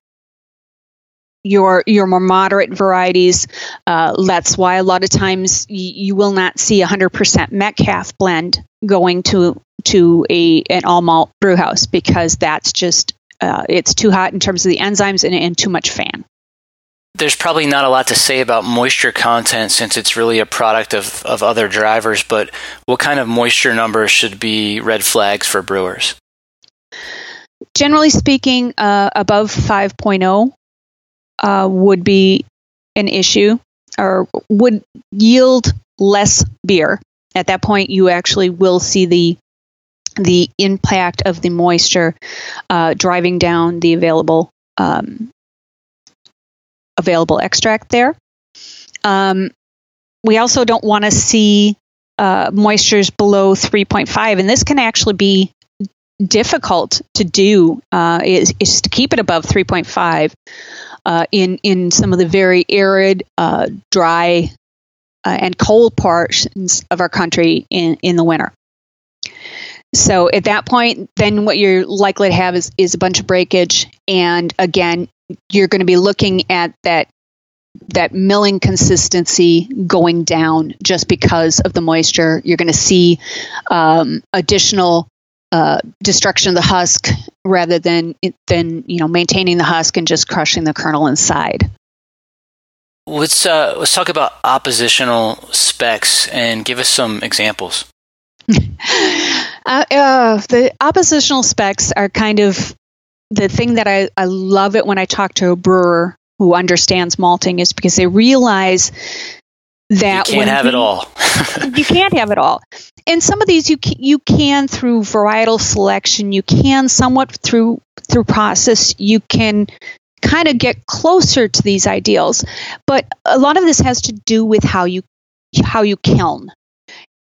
your your more moderate varieties. Uh, that's why a lot of times y- you will not see a 100% Metcalfe blend going to to a an all malt brew house because that's just uh, it's too hot in terms of the enzymes and, and too much fan. There's probably not a lot to say about moisture content since it's really a product of, of other drivers, but what kind of moisture numbers should be red flags for brewers? Generally speaking, uh, above 5.0 uh, would be an issue or would yield less beer. At that point, you actually will see the the impact of the moisture uh, driving down the available um, available extract there. Um, we also don't want to see uh, moistures below 3.5, and this can actually be difficult to do. Uh, is, is to keep it above 3.5 uh, in in some of the very arid, uh, dry, uh, and cold portions of our country in in the winter. So at that point, then what you're likely to have is is a bunch of breakage, and again, you're going to be looking at that that milling consistency going down just because of the moisture. You're going to see um, additional uh, destruction of the husk rather than than you know maintaining the husk and just crushing the kernel inside. Let's uh, let's talk about oppositional specs and give us some examples. uh, uh, the oppositional specs are kind of the thing that I, I love it when I talk to a brewer who understands malting is because they realize that you can't have it all. you can't have it all. And some of these you can, you can through varietal selection. You can somewhat through through process. You can kind of get closer to these ideals, but a lot of this has to do with how you how you kiln.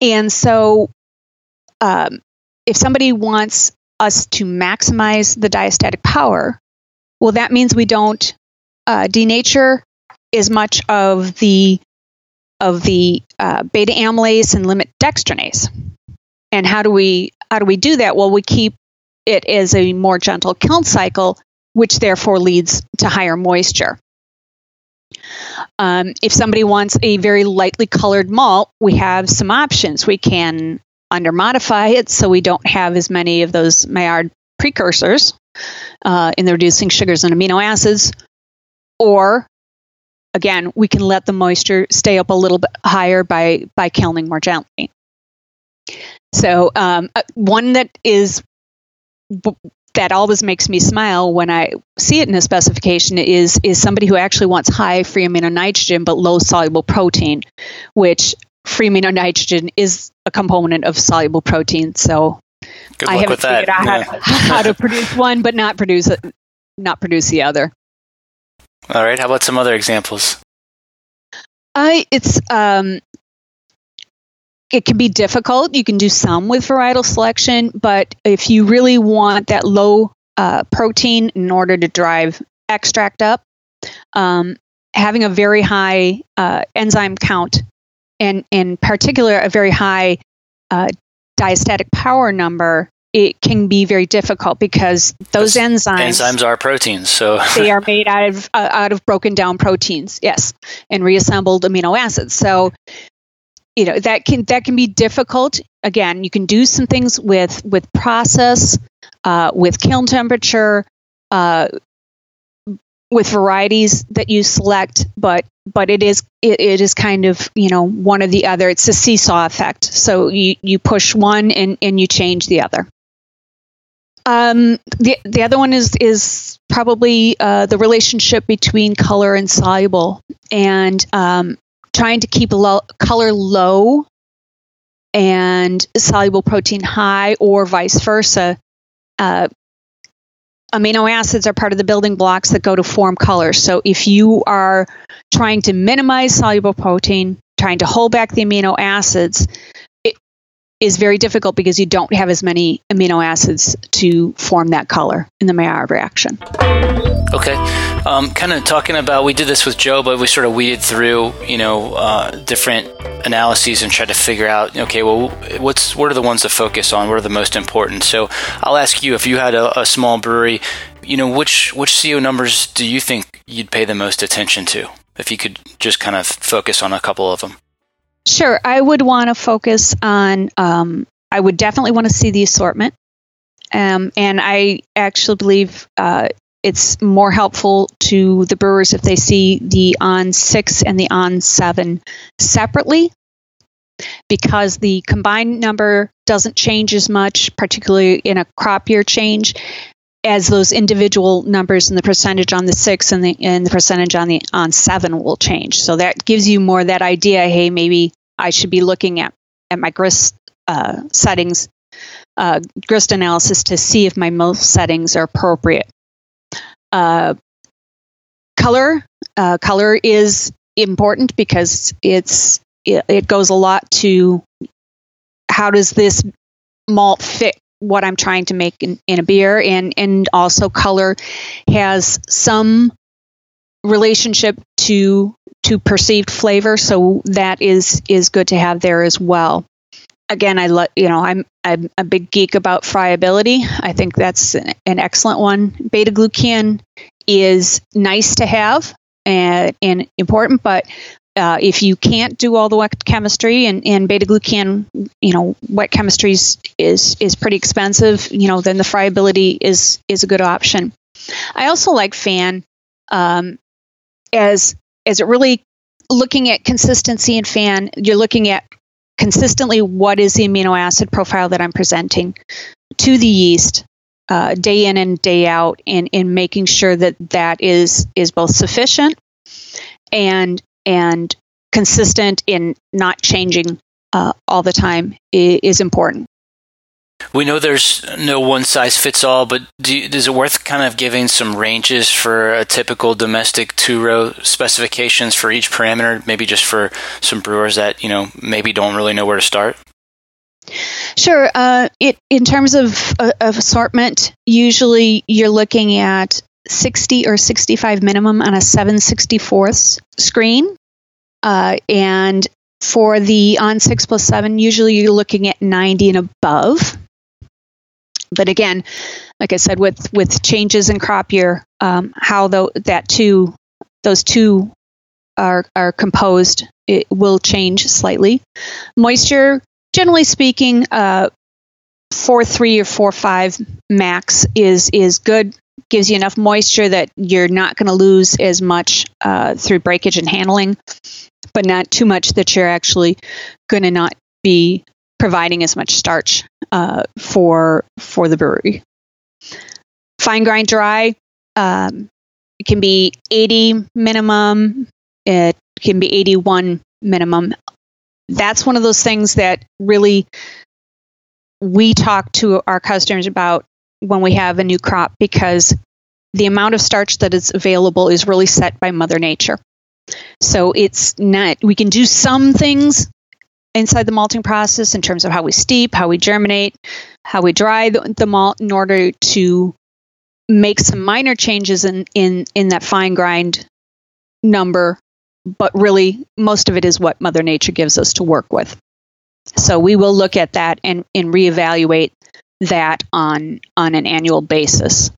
And so, um, if somebody wants us to maximize the diastatic power, well, that means we don't uh, denature as much of the of the uh, beta amylase and limit dextrinase. And how do we how do we do that? Well, we keep it as a more gentle kiln cycle, which therefore leads to higher moisture. Um, if somebody wants a very lightly colored malt, we have some options. We can under modify it so we don't have as many of those Maillard precursors uh, in the reducing sugars and amino acids. Or again, we can let the moisture stay up a little bit higher by by kilning more gently. So um, uh, one that is that always makes me smile when I see it in a specification is is somebody who actually wants high free amino nitrogen but low soluble protein, which free amino nitrogen is a component of soluble protein. So Good I haven't figured out Yeah. how, how to produce one but not produce not produce the other. All right. How about some other examples? I it's um it can be difficult. You can do some with varietal selection, but if you really want that low uh, protein in order to drive extract up, um, having a very high uh, enzyme count and in particular a very high uh, diastatic power number, it can be very difficult because those enzymes Enzymes are proteins, so they are made out of uh, out of broken down proteins yes and reassembled amino acids. So you know that can that can be difficult. Again you can do some things with with process uh, with kiln temperature uh, with varieties that you select but but it is it, it is kind of you know one or the other. It's a seesaw effect. So you you push one and and you change the other um, the the other one is is probably uh, the relationship between color and soluble, and um, trying to keep low, color low and soluble protein high, or vice versa. Uh, amino acids are part of the building blocks that go to form color. So if you are trying to minimize soluble protein, trying to hold back the amino acids, is very difficult because you don't have as many amino acids to form that color in the Maillard reaction. Okay. Um, kind of talking about, we did this with Joe, but we sort of weeded through, you know, uh, different analyses and tried to figure out, okay, well, what's what are the ones to focus on? What are the most important? So I'll ask you, if you had a, a small brewery, you know, which which CO numbers do you think you'd pay the most attention to? If you could just kind of focus on a couple of them. Sure, I would want to focus on. Um, I would definitely want to see the assortment, um, and I actually believe uh, it's more helpful to the brewers if they see the on six and the on seven separately, because the combined number doesn't change as much, particularly in a crop year change, as those individual numbers and the percentage on the six and the and the percentage on the on seven will change. So that gives you more that idea. Hey, maybe I should be looking at at my grist uh, settings, uh, grist analysis to see if my most settings are appropriate. Uh, color, uh, color is important because it's it, it goes a lot to how does this malt fit what I'm trying to make in, in a beer, and and also color has some relationship to to perceived flavor, so that is is good to have there as well. Again, I let you know I'm I'm a big geek about friability. I think that's an, an excellent one. Beta glucan is nice to have and, and important, but uh, if you can't do all the wet chemistry and, and beta glucan, you know, wet chemistry is, is pretty expensive. You know, then the friability is is a good option. I also like fan um, as as it really looking at consistency in fan. You're looking at consistently what is the amino acid profile that I'm presenting to the yeast uh, day in and day out, and in making sure that that is is both sufficient and and consistent in not changing uh, all the time is important. We know there's no one size fits all, but do you, is it worth kind of giving some ranges for a typical domestic two row specifications for each parameter? Maybe just for some brewers that you know maybe don't really know where to start. Sure. Uh, it in terms of, uh, of assortment, usually you're looking at 60 or 65 minimum on a 764th screen. Uh, and for the on 6 plus 7, usually you're looking at 90 and above. But again, like I said, with, with changes in crop year, um, how the, that two, those two are, are composed, it will change slightly. Moisture, generally speaking, uh, four three or four five max is is good. Gives you enough moisture that you're not going to lose as much uh, through breakage and handling, but not too much that you're actually going to not be providing as much starch uh, for for the brewery. Fine grind dry, um, it can be 80 minimum. It can be 81 minimum. That's one of those things that really we talk to our customers about when we have a new crop because the amount of starch that is available is really set by Mother Nature. So it's not, we can do some things inside the malting process in terms of how we steep, how we germinate, how we dry the, the malt in order to make some minor changes in, in, in that fine grind number. But really, most of it is what Mother Nature gives us to work with. So we will look at that and, and reevaluate that on on an annual basis.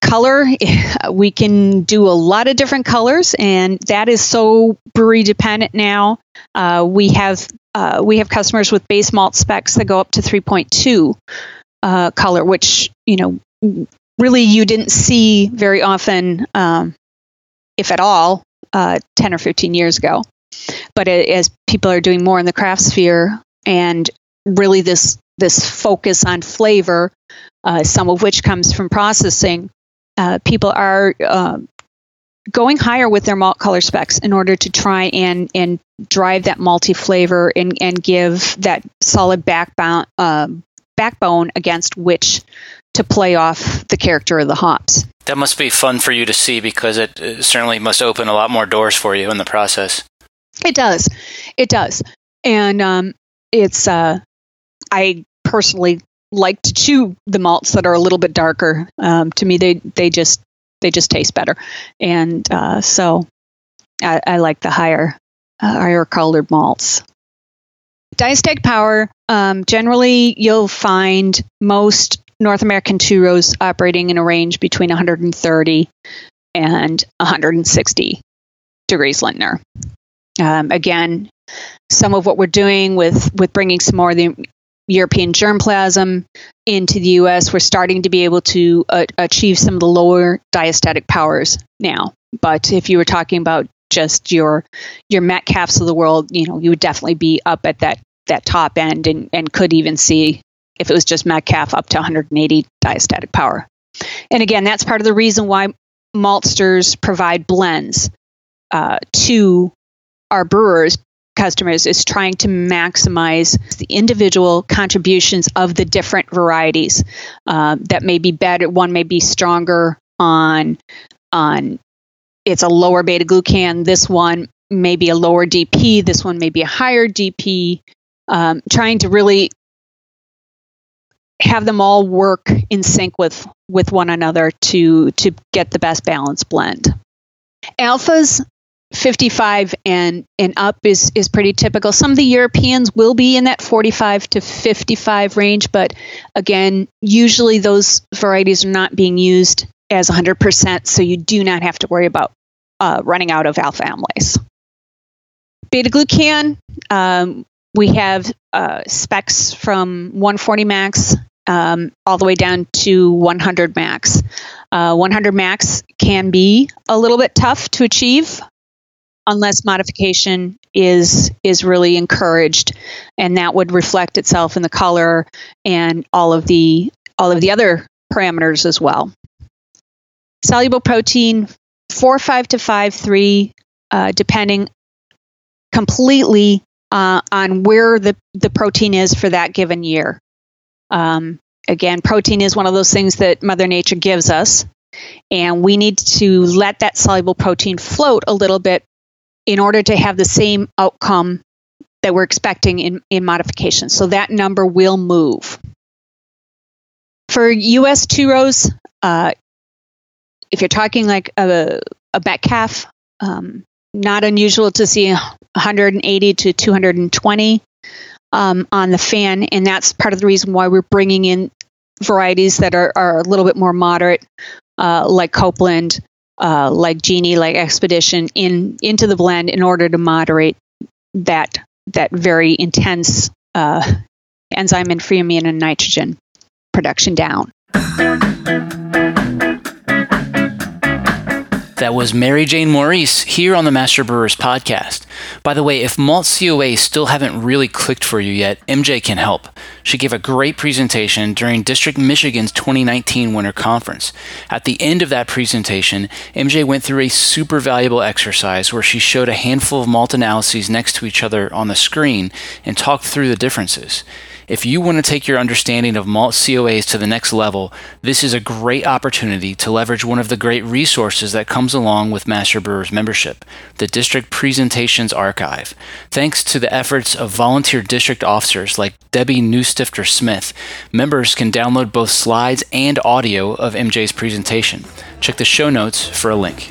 Color, we can do a lot of different colors, and that is so brewery dependent now. Uh, we have uh, we have customers with base malt specs that go up to 3.2 uh, color, which you know really you didn't see very often, um, if at all, uh, 10 or 15 years ago. But as people are doing more in the craft sphere and really this this focus on flavor, uh, some of which comes from processing, uh, people are uh, going higher with their malt color specs in order to try and and drive that malty flavor and and give that solid backbone um, backbone against which to play off the character of the hops. That must be fun for you to see because it, it certainly must open a lot more doors for you in the process. It does. It does. And um, it's, uh, I personally like to chew the malts that are a little bit darker. Um, to me, they, they just, they just taste better. And uh, so I, I, like the higher, uh, higher colored malts. Diastatic power, um, generally you'll find most North American two rows operating in a range between 130 and 160 degrees Lintner. Um, again, some of what we're doing with with bringing some more of the European germplasm into the U.S., we're starting to be able to uh, achieve some of the lower diastatic powers now. But if you were talking about just your your Metcalfes of the world, you know, you would definitely be up at that that top end and, and could even see if it was just Metcalfe up to 180 diastatic power. And again, that's part of the reason why maltsters provide blends uh, to our brewers customers is trying to maximize the individual contributions of the different varieties uh, that may be better one may be stronger on on it's a lower beta glucan this one may be a lower dp this one may be a higher dp um, trying to really have them all work in sync with with one another to to get the best balance blend. Alphas 55 and and up is is pretty typical. Some of the Europeans will be in that 45 to 55 range, but again, usually those varieties are not being used as 100%, so you do not have to worry about uh, running out of alpha amylase. Beta glucan, um, we have uh, specs from 140 max um, all the way down to 100 max. Uh, 100 max can be a little bit tough to achieve unless modification is is really encouraged, and that would reflect itself in the color and all of the all of the other parameters as well. Soluble protein, four five to five three, uh, depending completely uh, on where the, the protein is for that given year. Um, again, protein is one of those things that Mother Nature gives us, and we need to let that soluble protein float a little bit in order to have the same outcome that we're expecting in, in modification. So that number will move. For US two rows, uh, if you're talking like a, a Metcalfe, um, not unusual to see 180 to 220 um, on the fan, and that's part of the reason why we're bringing in varieties that are, are a little bit more moderate, uh, like Copeland, uh, like Genie, like Expedition, in into the blend in order to moderate that that very intense uh, enzyme and free amino nitrogen production down. That was Mary Jane Maurice here on the Master Brewers podcast. By the way, if malt COA still haven't really clicked for you yet, MJ can help. She gave a great presentation during District Michigan's 2019 Winter Conference. At the end of that presentation, MJ went through a super valuable exercise where she showed a handful of malt analyses next to each other on the screen and talked through the differences. If you want to take your understanding of malt COAs to the next level, this is a great opportunity to leverage one of the great resources that comes along with Master Brewers membership, the District Presentations Archive. Thanks to the efforts of volunteer district officers like Debbie Newstifter Smith, members can download both slides and audio of MJ's presentation. Check the show notes for a link.